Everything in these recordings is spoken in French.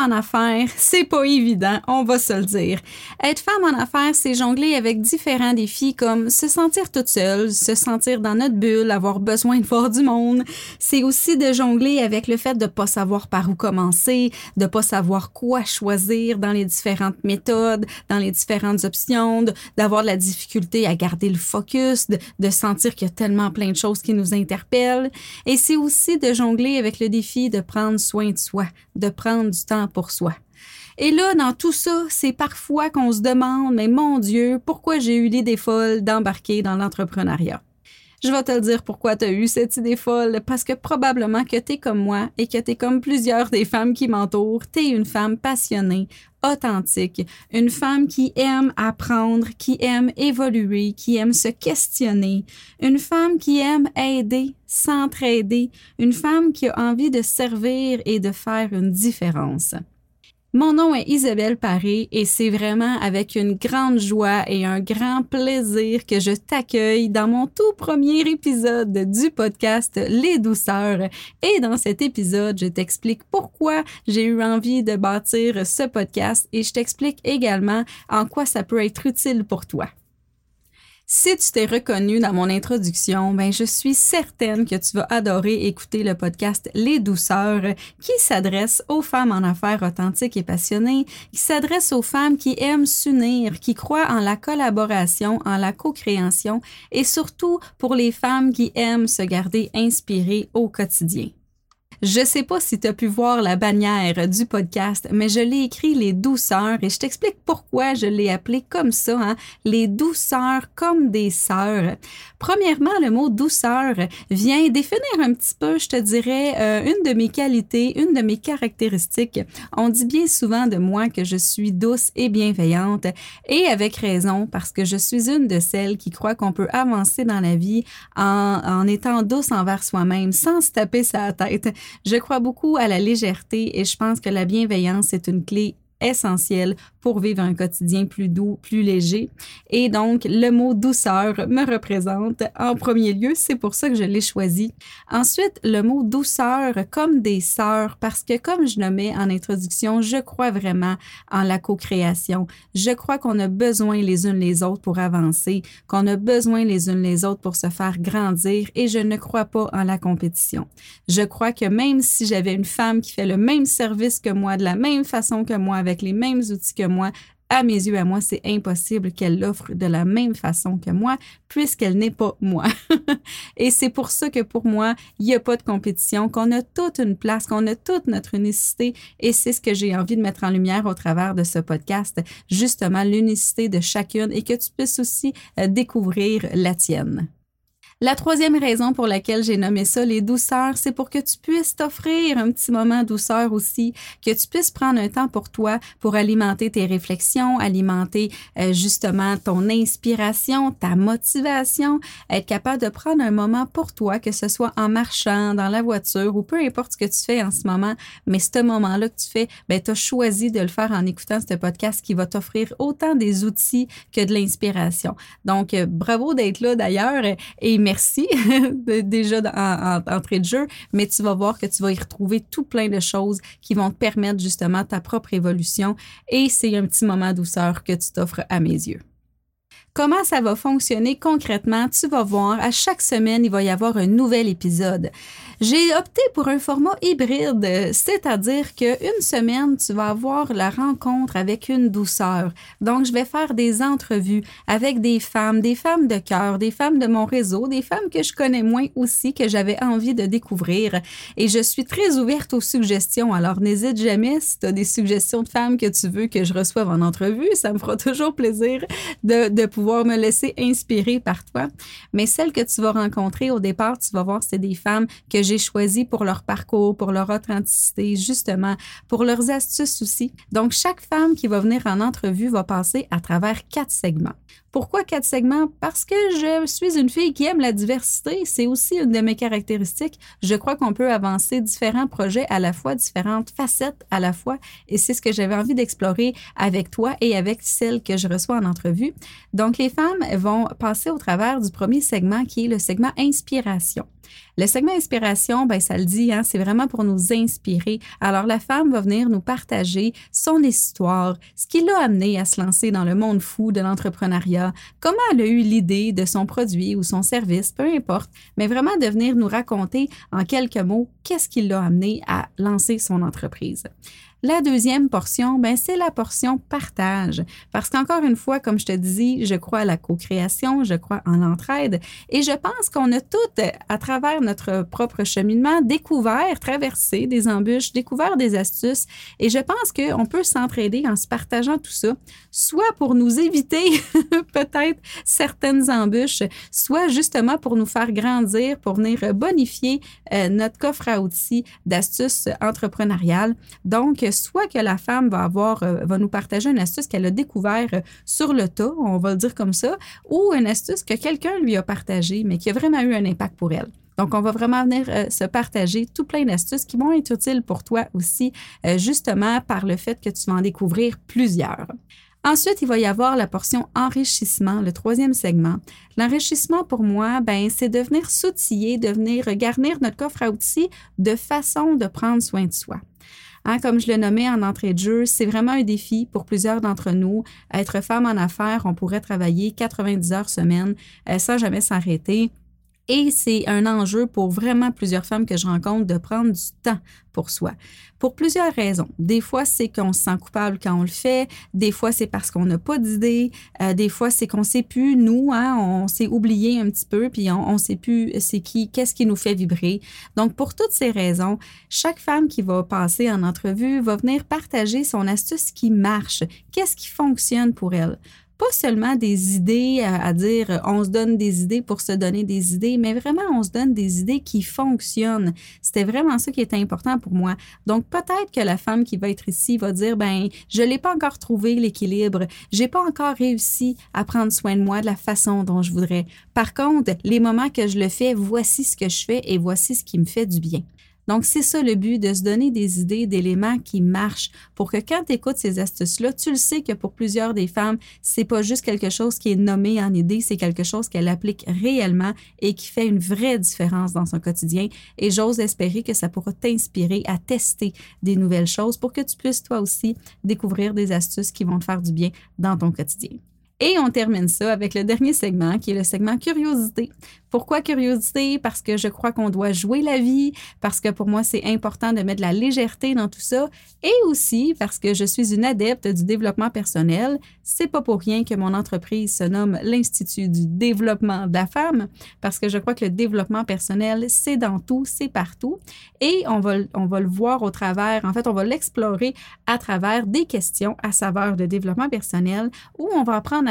En affaires, c'est pas évident, on va se le dire. Être femme en affaires, c'est jongler avec différents défis comme se sentir toute seule, se sentir dans notre bulle, avoir besoin de voir du monde. C'est aussi de jongler avec le fait de pas savoir par où commencer, de pas savoir quoi choisir dans les différentes méthodes, dans les différentes options, d'avoir de la difficulté à garder le focus, de, de sentir qu'il y a tellement plein de choses qui nous interpellent. Et c'est aussi de jongler avec le défi de prendre soin de soi, de prendre du temps pour soi. Et là, dans tout ça, c'est parfois qu'on se demande, mais mon Dieu, pourquoi j'ai eu l'idée folle d'embarquer dans l'entrepreneuriat? Je vais te le dire pourquoi tu as eu cette idée folle, parce que probablement que tu es comme moi et que tu es comme plusieurs des femmes qui m'entourent, tu es une femme passionnée, authentique, une femme qui aime apprendre, qui aime évoluer, qui aime se questionner, une femme qui aime aider, s'entraider, une femme qui a envie de servir et de faire une différence. Mon nom est Isabelle Paré et c'est vraiment avec une grande joie et un grand plaisir que je t'accueille dans mon tout premier épisode du podcast Les douceurs. Et dans cet épisode, je t'explique pourquoi j'ai eu envie de bâtir ce podcast et je t'explique également en quoi ça peut être utile pour toi. Si tu t'es reconnu dans mon introduction, ben je suis certaine que tu vas adorer écouter le podcast Les douceurs qui s'adresse aux femmes en affaires authentiques et passionnées, qui s'adresse aux femmes qui aiment s'unir, qui croient en la collaboration, en la co-création et surtout pour les femmes qui aiment se garder inspirées au quotidien. Je sais pas si tu as pu voir la bannière du podcast, mais je l'ai écrit les douceurs et je t'explique pourquoi je l'ai appelé comme ça, hein, les douceurs comme des sœurs. Premièrement, le mot douceur vient définir un petit peu, je te dirais, euh, une de mes qualités, une de mes caractéristiques. On dit bien souvent de moi que je suis douce et bienveillante et avec raison parce que je suis une de celles qui croit qu'on peut avancer dans la vie en, en étant douce envers soi-même sans se taper sa tête. Je crois beaucoup à la légèreté et je pense que la bienveillance est une clé essentielle pour vivre un quotidien plus doux, plus léger. Et donc, le mot douceur me représente en premier lieu. C'est pour ça que je l'ai choisi. Ensuite, le mot douceur comme des sœurs, parce que comme je mets en introduction, je crois vraiment en la co-création. Je crois qu'on a besoin les unes les autres pour avancer, qu'on a besoin les unes les autres pour se faire grandir et je ne crois pas en la compétition. Je crois que même si j'avais une femme qui fait le même service que moi, de la même façon que moi, les mêmes outils que moi, à mes yeux, à moi, c'est impossible qu'elle l'offre de la même façon que moi, puisqu'elle n'est pas moi. et c'est pour ça que pour moi, il n'y a pas de compétition, qu'on a toute une place, qu'on a toute notre unicité. Et c'est ce que j'ai envie de mettre en lumière au travers de ce podcast, justement l'unicité de chacune et que tu puisses aussi euh, découvrir la tienne. La troisième raison pour laquelle j'ai nommé ça les douceurs, c'est pour que tu puisses t'offrir un petit moment douceur aussi, que tu puisses prendre un temps pour toi, pour alimenter tes réflexions, alimenter euh, justement ton inspiration, ta motivation, être capable de prendre un moment pour toi, que ce soit en marchant, dans la voiture ou peu importe ce que tu fais en ce moment, mais ce moment-là que tu fais, ben, tu as choisi de le faire en écoutant ce podcast qui va t'offrir autant des outils que de l'inspiration. Donc, euh, bravo d'être là d'ailleurs et merci déjà en, entrée de jeu, mais tu vas voir que tu vas y retrouver tout plein de choses qui vont te permettre justement ta propre évolution et c'est un petit moment douceur que tu t'offres à mes yeux. Comment ça va fonctionner concrètement? Tu vas voir, à chaque semaine, il va y avoir un nouvel épisode. J'ai opté pour un format hybride, c'est-à-dire qu'une semaine, tu vas avoir la rencontre avec une douceur. Donc, je vais faire des entrevues avec des femmes, des femmes de cœur, des femmes de mon réseau, des femmes que je connais moins aussi, que j'avais envie de découvrir. Et je suis très ouverte aux suggestions. Alors, n'hésite jamais si tu as des suggestions de femmes que tu veux que je reçoive en entrevue. Ça me fera toujours plaisir de, de pouvoir me laisser inspirer par toi. Mais celles que tu vas rencontrer au départ, tu vas voir, c'est des femmes que j'ai choisi pour leur parcours, pour leur authenticité, justement, pour leurs astuces aussi. Donc, chaque femme qui va venir en entrevue va passer à travers quatre segments. Pourquoi quatre segments? Parce que je suis une fille qui aime la diversité. C'est aussi une de mes caractéristiques. Je crois qu'on peut avancer différents projets à la fois, différentes facettes à la fois. Et c'est ce que j'avais envie d'explorer avec toi et avec celles que je reçois en entrevue. Donc, les femmes vont passer au travers du premier segment qui est le segment inspiration. Le segment inspiration, ben, ça le dit, hein, c'est vraiment pour nous inspirer. Alors, la femme va venir nous partager son histoire, ce qui l'a amené à se lancer dans le monde fou de l'entrepreneuriat, comment elle a eu l'idée de son produit ou son service, peu importe, mais vraiment de venir nous raconter en quelques mots qu'est-ce qui l'a amené à lancer son entreprise. La deuxième portion, ben, c'est la portion partage. Parce qu'encore une fois, comme je te dis, je crois à la co-création, je crois en l'entraide et je pense qu'on a toutes, à travers notre propre cheminement, découvert, traversé des embûches, découvert des astuces et je pense qu'on peut s'entraider en se partageant tout ça, soit pour nous éviter peut-être certaines embûches, soit justement pour nous faire grandir, pour venir bonifier euh, notre coffre à outils d'astuces entrepreneuriales. Donc, soit que la femme euh, va nous partager une astuce qu'elle a découvert euh, sur le tas, on va le dire comme ça, ou une astuce que quelqu'un lui a partagée, mais qui a vraiment eu un impact pour elle. Donc, on va vraiment venir euh, se partager tout plein d'astuces qui vont être utiles pour toi aussi, justement par le fait que tu vas en découvrir plusieurs. Ensuite, il va y avoir la portion enrichissement, le troisième segment. L'enrichissement, pour moi, ben, c'est de venir s'outiller, de venir garnir notre coffre à outils de façon de prendre soin de soi. Hein, comme je le nommais en entrée de jeu, c'est vraiment un défi pour plusieurs d'entre nous. Être femme en affaires, on pourrait travailler 90 heures semaine euh, sans jamais s'arrêter. Et c'est un enjeu pour vraiment plusieurs femmes que je rencontre de prendre du temps pour soi. Pour plusieurs raisons. Des fois, c'est qu'on se sent coupable quand on le fait. Des fois, c'est parce qu'on n'a pas d'idée. Euh, des fois, c'est qu'on ne sait plus, nous, hein, on s'est oublié un petit peu, puis on ne sait plus c'est qui, qu'est-ce qui nous fait vibrer. Donc, pour toutes ces raisons, chaque femme qui va passer en entrevue va venir partager son astuce qui marche. Qu'est-ce qui fonctionne pour elle? Pas seulement des idées à, dire euh, on se donne des idées pour se donner des idées, mais vraiment on se donne des idées qui fonctionnent. C'était vraiment ça qui était important pour moi. Donc peut-être que la femme qui va être ici va dire ben je l'ai pas encore trouvé l'équilibre, j'ai pas encore réussi à prendre soin de moi de la façon dont je voudrais. Par contre, les moments que je le fais, voici ce que je fais et voici ce qui me fait du bien. Donc, c'est ça le but, de se donner des idées, d'éléments qui marchent pour que quand tu écoutes ces astuces-là, tu le sais que pour plusieurs des femmes, c'est pas juste quelque chose qui est nommé en idée, c'est quelque chose qu'elle applique réellement et qui fait une vraie différence dans son quotidien. Et j'ose espérer que ça pourra t'inspirer à tester des nouvelles choses pour que tu puisses toi aussi découvrir des astuces qui vont te faire du bien dans ton quotidien. Et on termine ça avec le dernier segment qui est le segment curiosité. Pourquoi curiosité? Parce que je crois qu'on doit jouer la vie, parce que pour moi, c'est important de mettre de la légèreté dans tout ça, et aussi parce que je suis une adepte du développement personnel. C'est pas pour rien que mon entreprise se nomme l'Institut du développement de la femme, parce que je crois que le développement personnel, c'est dans tout, c'est partout, et on va, on va le voir au travers, en fait, on va l'explorer à travers des questions à saveur de développement personnel où on va apprendre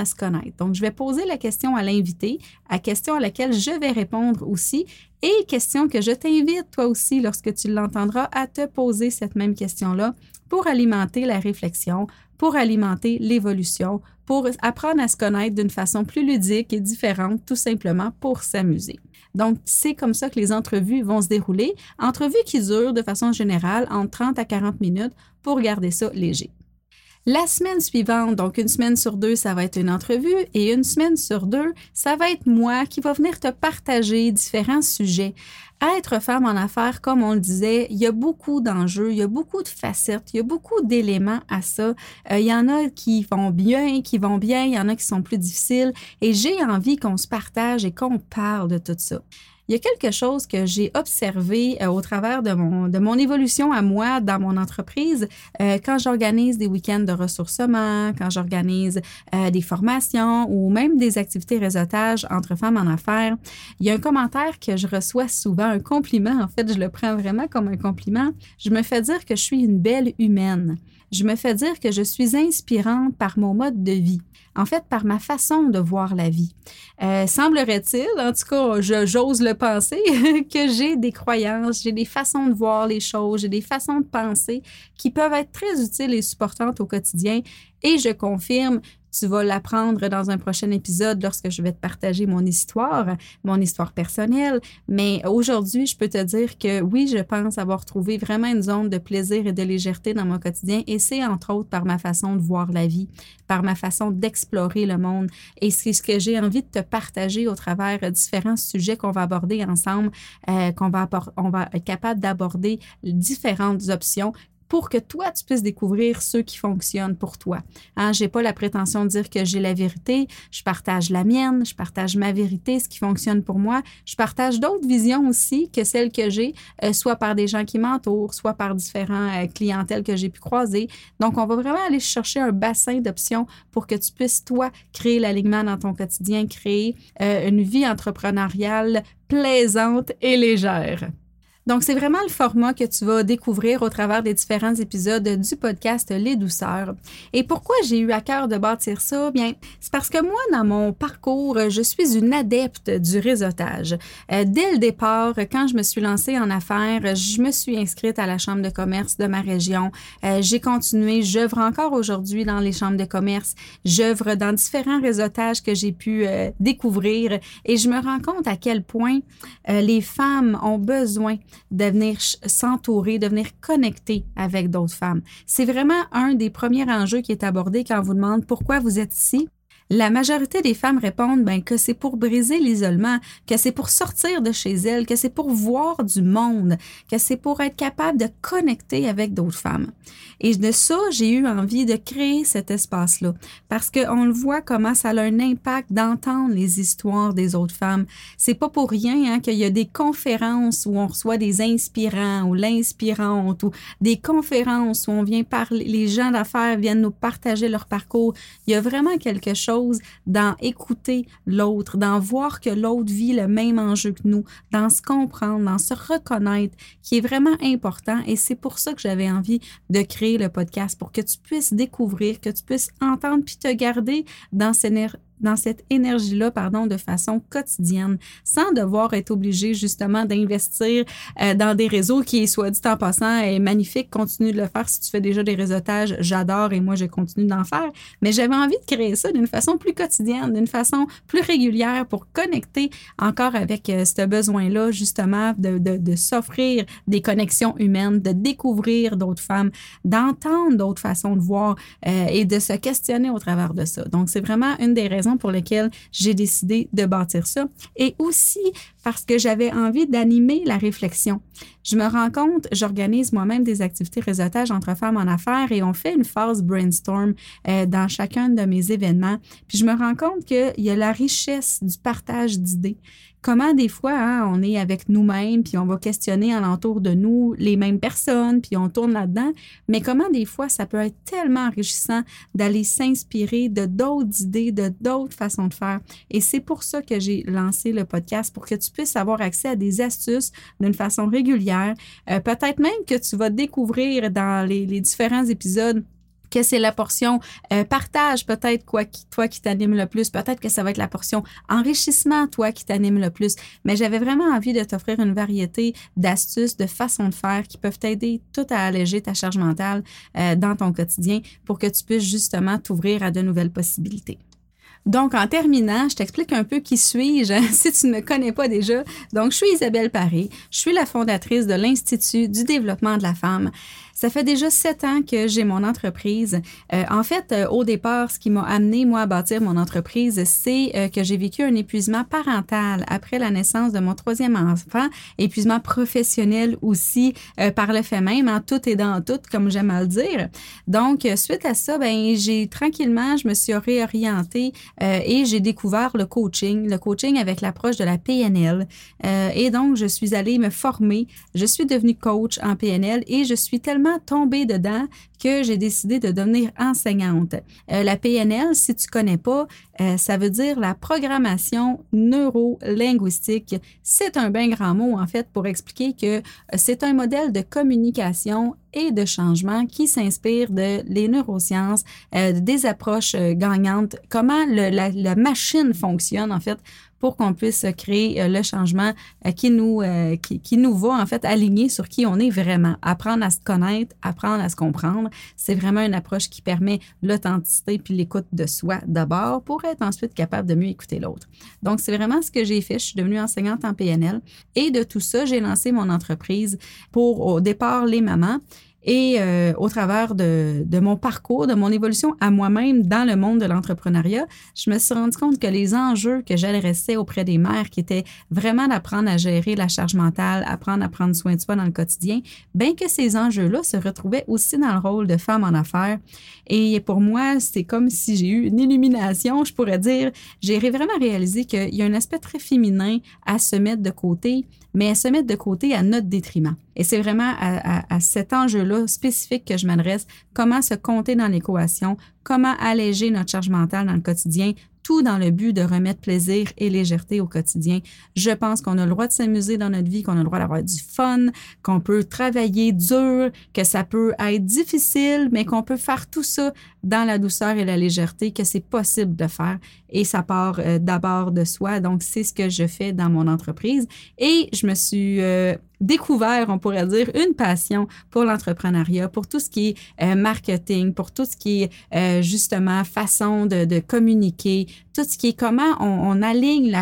Donc, je vais poser la question à l'invité, à question à laquelle je je vais répondre aussi. Et question que je t'invite, toi aussi, lorsque tu l'entendras, à te poser cette même question-là pour alimenter la réflexion, pour alimenter l'évolution, pour apprendre à se connaître d'une façon plus ludique et différente, tout simplement pour s'amuser. Donc, c'est comme ça que les entrevues vont se dérouler. Entrevues qui durent de façon générale entre 30 à 40 minutes pour garder ça léger. La semaine suivante, donc une semaine sur deux, ça va être une entrevue et une semaine sur deux, ça va être moi qui va venir te partager différents sujets. Être femme en affaires, comme on le disait, il y a beaucoup d'enjeux, il y a beaucoup de facettes, il y a beaucoup d'éléments à ça. Euh, il y en a qui vont bien, qui vont bien, il y en a qui sont plus difficiles et j'ai envie qu'on se partage et qu'on parle de tout ça. Il y a quelque chose que j'ai observé euh, au travers de mon, de mon évolution à moi dans mon entreprise euh, quand j'organise des week-ends de ressourcement, quand j'organise euh, des formations ou même des activités réseautage entre femmes en affaires. Il y a un commentaire que je reçois souvent, un compliment. En fait, je le prends vraiment comme un compliment. Je me fais dire que je suis une belle humaine. Je me fais dire que je suis inspirante par mon mode de vie en fait, par ma façon de voir la vie. Semblerait-il, en tout cas, j'ose le penser, que j'ai des croyances, j'ai des façons de voir les choses, j'ai des façons de penser qui peuvent être très utiles et supportantes au quotidien. Et je confirme Tu vas l'apprendre dans un prochain épisode lorsque je vais te partager mon histoire, mon histoire personnelle. Mais aujourd'hui, je peux te dire que oui, je pense avoir trouvé vraiment une zone de plaisir et de légèreté dans mon quotidien. Et c'est entre autres par ma façon de voir la vie, par ma façon d'explorer le monde. Et c'est ce que j'ai envie de te partager au travers différents sujets qu'on va aborder ensemble, euh, qu'on va, être capable d'aborder différentes options pour que toi, tu puisses découvrir ceux qui fonctionnent pour toi. Hein, je n'ai pas la prétention de dire que j'ai la vérité. Je partage la mienne, je partage ma vérité, ce qui fonctionne pour moi. Je partage d'autres visions aussi que celles que j'ai, euh, soit par des gens qui m'entourent, soit par différents euh, clientèles que j'ai pu croiser. Donc, on va vraiment aller chercher un bassin d'options pour que tu puisses, toi, créer l'alignement dans ton quotidien, créer euh, une vie entrepreneuriale plaisante et légère. Donc, c'est vraiment le format que tu vas découvrir au travers des différents épisodes du podcast Les Douceurs. Et pourquoi j'ai eu à cœur de bâtir ça? Bien, c'est parce que moi, dans mon parcours, je suis une adepte du réseautage. Euh, dès le départ, quand je me suis lancée en affaires, je me suis inscrite à la Chambre de commerce de ma région. Euh, j'ai continué, j'œuvre encore aujourd'hui dans les chambres de commerce. J'œuvre dans différents réseautages que j'ai pu euh, découvrir et je me rends compte à quel point les femmes ont besoin de venir s'entourer, de venir connecter avec d'autres femmes. C'est vraiment un des premiers enjeux qui est abordé quand on vous demande pourquoi vous êtes ici. La majorité des femmes répondent ben, que c'est pour briser l'isolement, que c'est pour sortir de chez elles, que c'est pour voir du monde, que c'est pour être capable de connecter avec d'autres femmes. Et de ça, j'ai eu envie de créer cet espace-là parce qu'on le voit comment ça a un impact d'entendre les histoires des autres femmes. C'est pas pour rien hein, qu'il y a des conférences où on reçoit des inspirants ou l'inspirante ou des conférences où on vient parler, les gens d'affaires viennent nous partager leur parcours. Il y a vraiment quelque chose dans écouter l'autre, dans voir que l'autre vit le même enjeu que nous, dans se comprendre, dans se reconnaître, qui est vraiment important. Et c'est pour ça que j'avais envie de créer le podcast, pour que tu puisses découvrir, que tu puisses entendre puis te garder dans cette dans cette énergie-là, pardon, de façon quotidienne, sans devoir être obligé justement d'investir euh, dans des réseaux qui, soit dit en passant, est magnifique. Continue de le faire si tu fais déjà des réseautages. J'adore et moi, je continue d'en faire. Mais j'avais envie de créer ça d'une façon plus quotidienne, d'une façon plus régulière pour connecter encore avec euh, ce besoin-là, justement, de, de, s'offrir des connexions humaines, de découvrir d'autres femmes, d'entendre d'autres façons de voir euh, et de se questionner au travers de ça. Donc, c'est vraiment une des raisons pour lesquelles j'ai décidé de bâtir ça. Et aussi parce que j'avais envie d'animer la réflexion. Je me rends compte, j'organise moi-même des activités réseautage entre femmes en affaires et on fait une phase brainstorm euh, dans chacun de mes événements. Puis je me rends compte qu'il y a la richesse du partage d'idées comment des fois hein, on est avec nous-mêmes, puis on va questionner alentour de nous les mêmes personnes, puis on tourne là-dedans, mais comment des fois ça peut être tellement enrichissant d'aller s'inspirer de d'autres idées, de d'autres façons de faire. Et c'est pour ça que j'ai lancé le podcast, pour que tu avoir accès à des astuces d'une façon régulière. Euh, peut-être même que tu vas découvrir dans les, les différents épisodes que c'est la portion euh, partage peut-être quoi qui toi qui t'anime le plus peut-être que ça va être la portion enrichissement toi qui t'anime le plus mais j'avais vraiment envie de t'offrir une variété d'astuces de façons de faire qui peuvent t'aider tout à alléger ta charge mentale euh, dans ton quotidien pour que tu puisses justement t'ouvrir à de nouvelles possibilités. Donc, en terminant, je t'explique un peu qui suis-je si tu ne me connais pas déjà. Donc, je suis Isabelle Paré. Je suis la fondatrice de l'Institut du développement de la femme. Ça fait déjà sept ans que j'ai mon entreprise. Euh, en fait, euh, au départ, ce qui m'a amené, moi, à bâtir mon entreprise, c'est euh, que j'ai vécu un épuisement parental après la naissance de mon troisième enfant, épuisement professionnel aussi par le fait même, en hein, tout et dans tout, comme j'aime à le dire. Donc, suite à ça, ben, j'ai tranquillement, je me suis réorientée et j'ai découvert le coaching, le coaching avec l'approche de la PNL. et donc, je suis allée me former. Je suis devenue coach en PNL et je suis tellement tombé dedans que j'ai décidé de devenir enseignante. Euh, la PNL, si tu connais pas, euh, ça veut dire la programmation neuro-linguistique. C'est un bien grand mot, en fait, pour expliquer que euh, c'est un modèle de communication et de changement qui s'inspire de les neurosciences, des approches gagnantes, comment la, la, machine fonctionne, en fait, pour qu'on puisse créer le changement qui nous, qui, qui nous va en fait aligner sur qui on est vraiment. Apprendre à se connaître, apprendre à se comprendre, c'est vraiment une approche qui permet l'authenticité puis l'écoute de soi d'abord pour être ensuite capable de mieux écouter l'autre. Donc, c'est vraiment ce que j'ai fait. Je suis devenue enseignante en PNL et de tout ça, j'ai lancé mon entreprise pour au départ les mamans et euh, au travers de, de, mon parcours, de mon évolution à moi-même dans le monde de l'entrepreneuriat, je me suis rendu compte que les enjeux que j'adressais auprès des mères, qui étaient vraiment d'apprendre à gérer la charge mentale, apprendre à prendre soin de soi dans le quotidien, bien que ces enjeux-là se retrouvaient aussi dans le rôle de femme en affaires. Et pour moi, c'est comme si j'ai eu une illumination, je pourrais dire. J'ai vraiment réalisé qu'il y a un aspect très féminin à se mettre de côté, mais à se mettre de côté à notre détriment. Et c'est vraiment à, à, cet enjeu-là spécifique que je m'adresse, comment se compter dans l'équation, comment alléger notre charge mentale dans le quotidien, tout dans le but de remettre plaisir et légèreté au quotidien. Je pense qu'on a le droit de s'amuser dans notre vie, qu'on a le droit d'avoir du fun, qu'on peut travailler dur, que ça peut être difficile, mais qu'on peut faire tout ça dans la douceur et la légèreté, que c'est possible de faire. Et ça part euh, d'abord de soi. Donc, c'est ce que je fais dans mon entreprise. Et je me suis euh, découvert, on pourrait dire, une passion pour l'entrepreneuriat, pour tout ce qui est euh, marketing, pour tout ce qui est euh, justement façon de, de, communiquer, tout ce qui est comment on, on aligne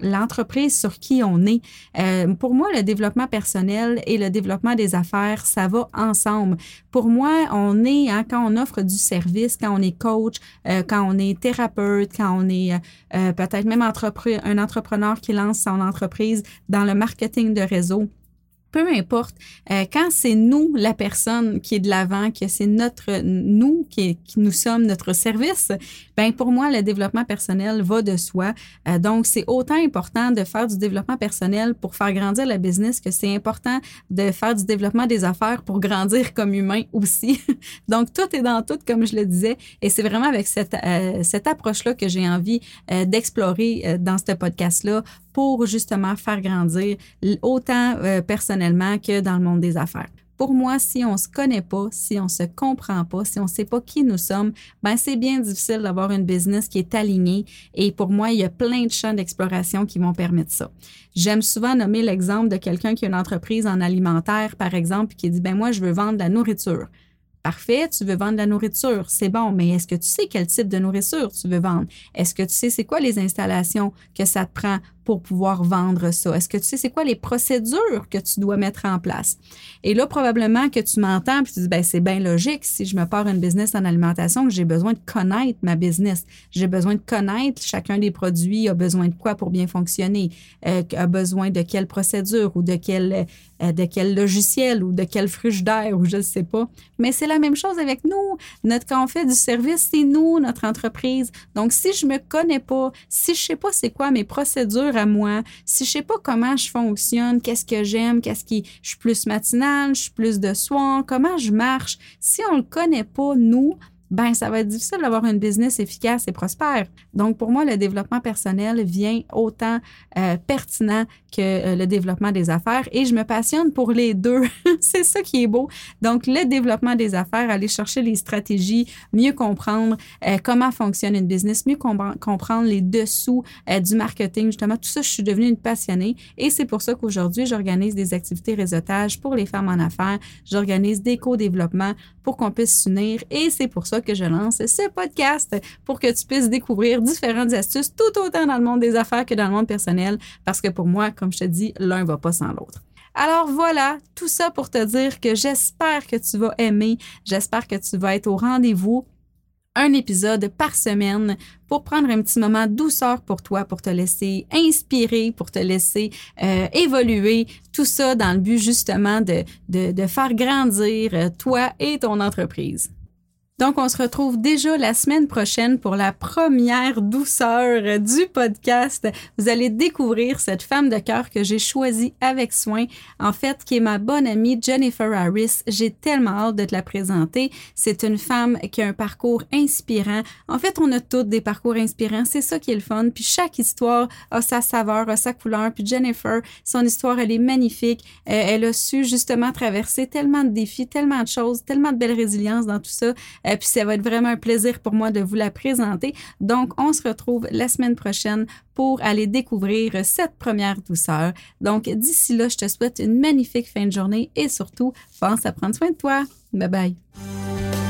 l'entreprise sur qui on est. Euh, pour moi, le développement personnel et le développement des affaires, ça va ensemble. Pour moi, on est, hein, quand on offre du service, quand on est coach, quand on est thérapeute, quand on est peut-être même un entrepreneur qui lance son entreprise dans le marketing de réseau, peu importe, euh, quand c'est nous, la personne qui est de l'avant, que c'est notre nous qui, qui, nous sommes notre service, ben pour moi le développement personnel va de soi. Euh, donc c'est autant important de faire du développement personnel pour faire grandir la business que c'est important de faire du développement des affaires pour grandir comme humain aussi. donc tout est dans tout comme je le disais et c'est vraiment avec cette euh, cette approche là que j'ai envie d'explorer dans ce podcast là pour justement faire grandir autant euh, que dans le monde des affaires. Pour moi, si on se connaît pas, si on se comprend pas, si on sait pas qui nous sommes, ben c'est bien difficile d'avoir une business qui est alignée. Et pour moi, il y a plein de champs d'exploration qui vont permettre ça. J'aime souvent nommer l'exemple de quelqu'un qui a une entreprise en alimentaire, par exemple, qui dit ben moi je veux vendre de la nourriture. Parfait, tu veux vendre de la nourriture, c'est bon, mais est-ce que tu sais quel type de nourriture tu veux vendre? Est-ce que tu sais c'est quoi les installations que ça te prend pour pouvoir vendre ça? Est-ce que tu sais c'est quoi les procédures que tu dois mettre en place? Et là, probablement que tu m'entends puis tu dis, ben c'est bien logique si je me pars une business en alimentation j'ai besoin de connaître ma business. J'ai besoin de connaître chacun des produits a besoin de quoi pour bien fonctionner, euh, a besoin de quelle procédure ou de quel, euh, de quel logiciel ou de quel frigidaire ou je ne sais pas. Mais c'est la même chose avec nous. Notre, quand on fait du service, c'est nous, notre entreprise. Donc, si je me connais pas, si je sais pas c'est quoi mes procédures à moi, si je sais pas comment je fonctionne, qu'est-ce que j'aime, qu'est-ce qui, je suis plus matinale, je suis plus de soir, comment je marche, si on le connaît pas, nous, ben ça va être difficile d'avoir une business efficace et prospère. Donc pour moi, le développement personnel vient autant euh, pertinent que euh, le développement des affaires et je me passionne pour les deux. c'est ça qui est beau. Donc le développement des affaires, aller chercher les stratégies, mieux comprendre euh, comment fonctionne une business, mieux comprendre les dessous du marketing, justement tout ça, je suis devenue une passionnée et c'est pour ça qu'aujourd'hui, j'organise des activités réseautage pour les femmes en affaires, j'organise des co-développements pour qu'on puisse s'unir et c'est pour ça que je lance ce podcast pour que tu puisses découvrir différentes astuces tout autant dans le monde des affaires que dans le monde personnel parce que pour moi, comme je te dis, l'un va pas sans l'autre. Alors voilà, tout ça pour te dire que j'espère que tu vas aimer, j'espère que tu vas être au rendez-vous un épisode par semaine pour prendre un petit moment de douceur pour toi, pour te laisser inspirer, pour te laisser euh, évoluer, tout ça dans le but justement de, faire grandir euh, toi et ton entreprise. Donc, on se retrouve déjà la semaine prochaine pour la première douceur du podcast. Vous allez découvrir cette femme de cœur que j'ai choisie avec soin, en fait, qui est ma bonne amie Jennifer Harris. J'ai tellement hâte de te la présenter. C'est une femme qui a un parcours inspirant. En fait, on a toutes des parcours inspirants. C'est ça qui est le fun. Puis chaque histoire a sa saveur, a sa couleur. Puis Jennifer, son histoire, elle est magnifique. Euh, elle a su justement traverser tellement de défis, tellement de choses, tellement de belle résilience dans tout ça. Et puis ça va être vraiment un plaisir pour moi de vous la présenter. Donc, on se retrouve la semaine prochaine pour aller découvrir cette première douceur. Donc, d'ici là, je te souhaite une magnifique fin de journée et surtout, pense à prendre soin de toi. Bye bye.